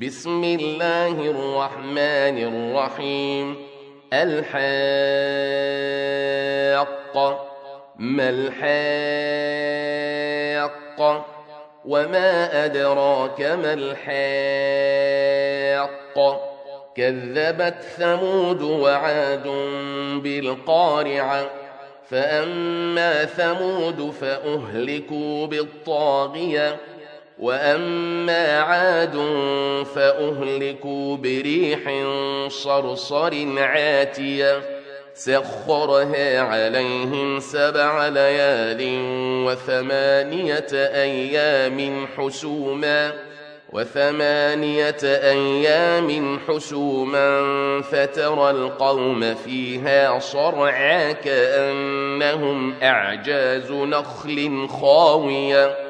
بسم الله الرحمن الرحيم. الحاق ما الحاق وما أدراك ما الحاق كذبت ثمود وعاد بالقارعة. فأما ثمود فأهلكوا بالطاغية. وأما عاد فأهلكوا بريح صرصر عاتية سخرها عليهم سبع ليال وثمانية أيام حسوما وثمانية أيام حسوما فترى القوم فيها صرعا كأنهم أعجاز نخل خاوية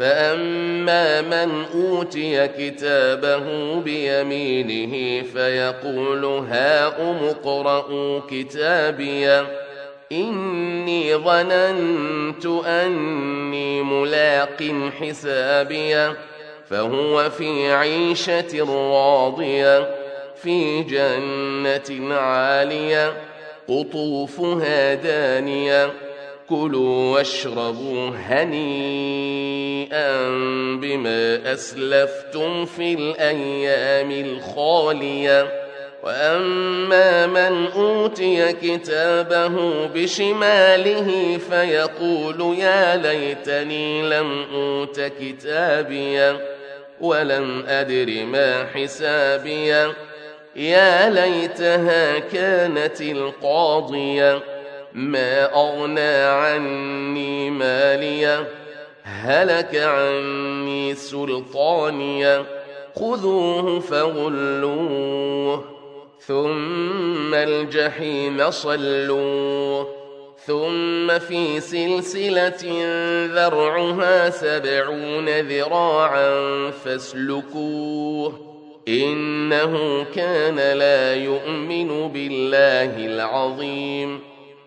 فأما من أوتي كتابه بيمينه فيقول هاؤم اقرءوا كتابيه إني ظننت أني ملاق حسابيه فهو في عيشة راضية في جنة عالية قطوفها دانيه كلوا واشربوا هنيئا بما أسلفتم في الأيام الخالية. وأما من أوتي كتابه بشماله فيقول يا ليتني لم أوت كتابيا ولم أدر ما حسابيا يا ليتها كانت القاضية. ما أغنى عني مالية هلك عني سلطانية خذوه فغلوه ثم الجحيم صلوه ثم في سلسلة ذرعها سبعون ذراعا فاسلكوه إنه كان لا يؤمن بالله العظيم.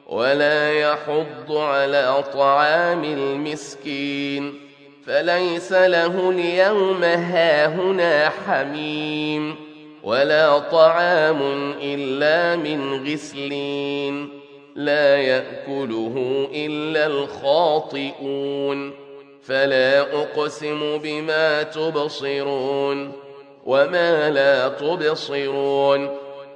ولا يحض على طعام المسكين فليس له اليوم هاهنا حميم ولا طعام إلا من غسلين لا يأكله إلا الخاطئون فلا أقسم بما تبصرون وما لا تبصرون.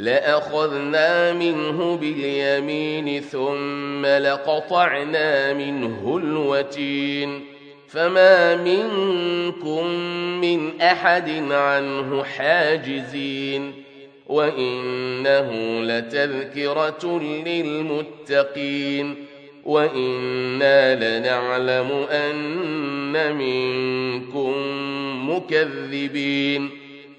لأخذنا منه باليمين ثم لقطعنا منه الوتين فما منكم من أحد عنه حاجزين وإنه لتذكرة للمتقين وإنا لنعلم أن منكم مكذبين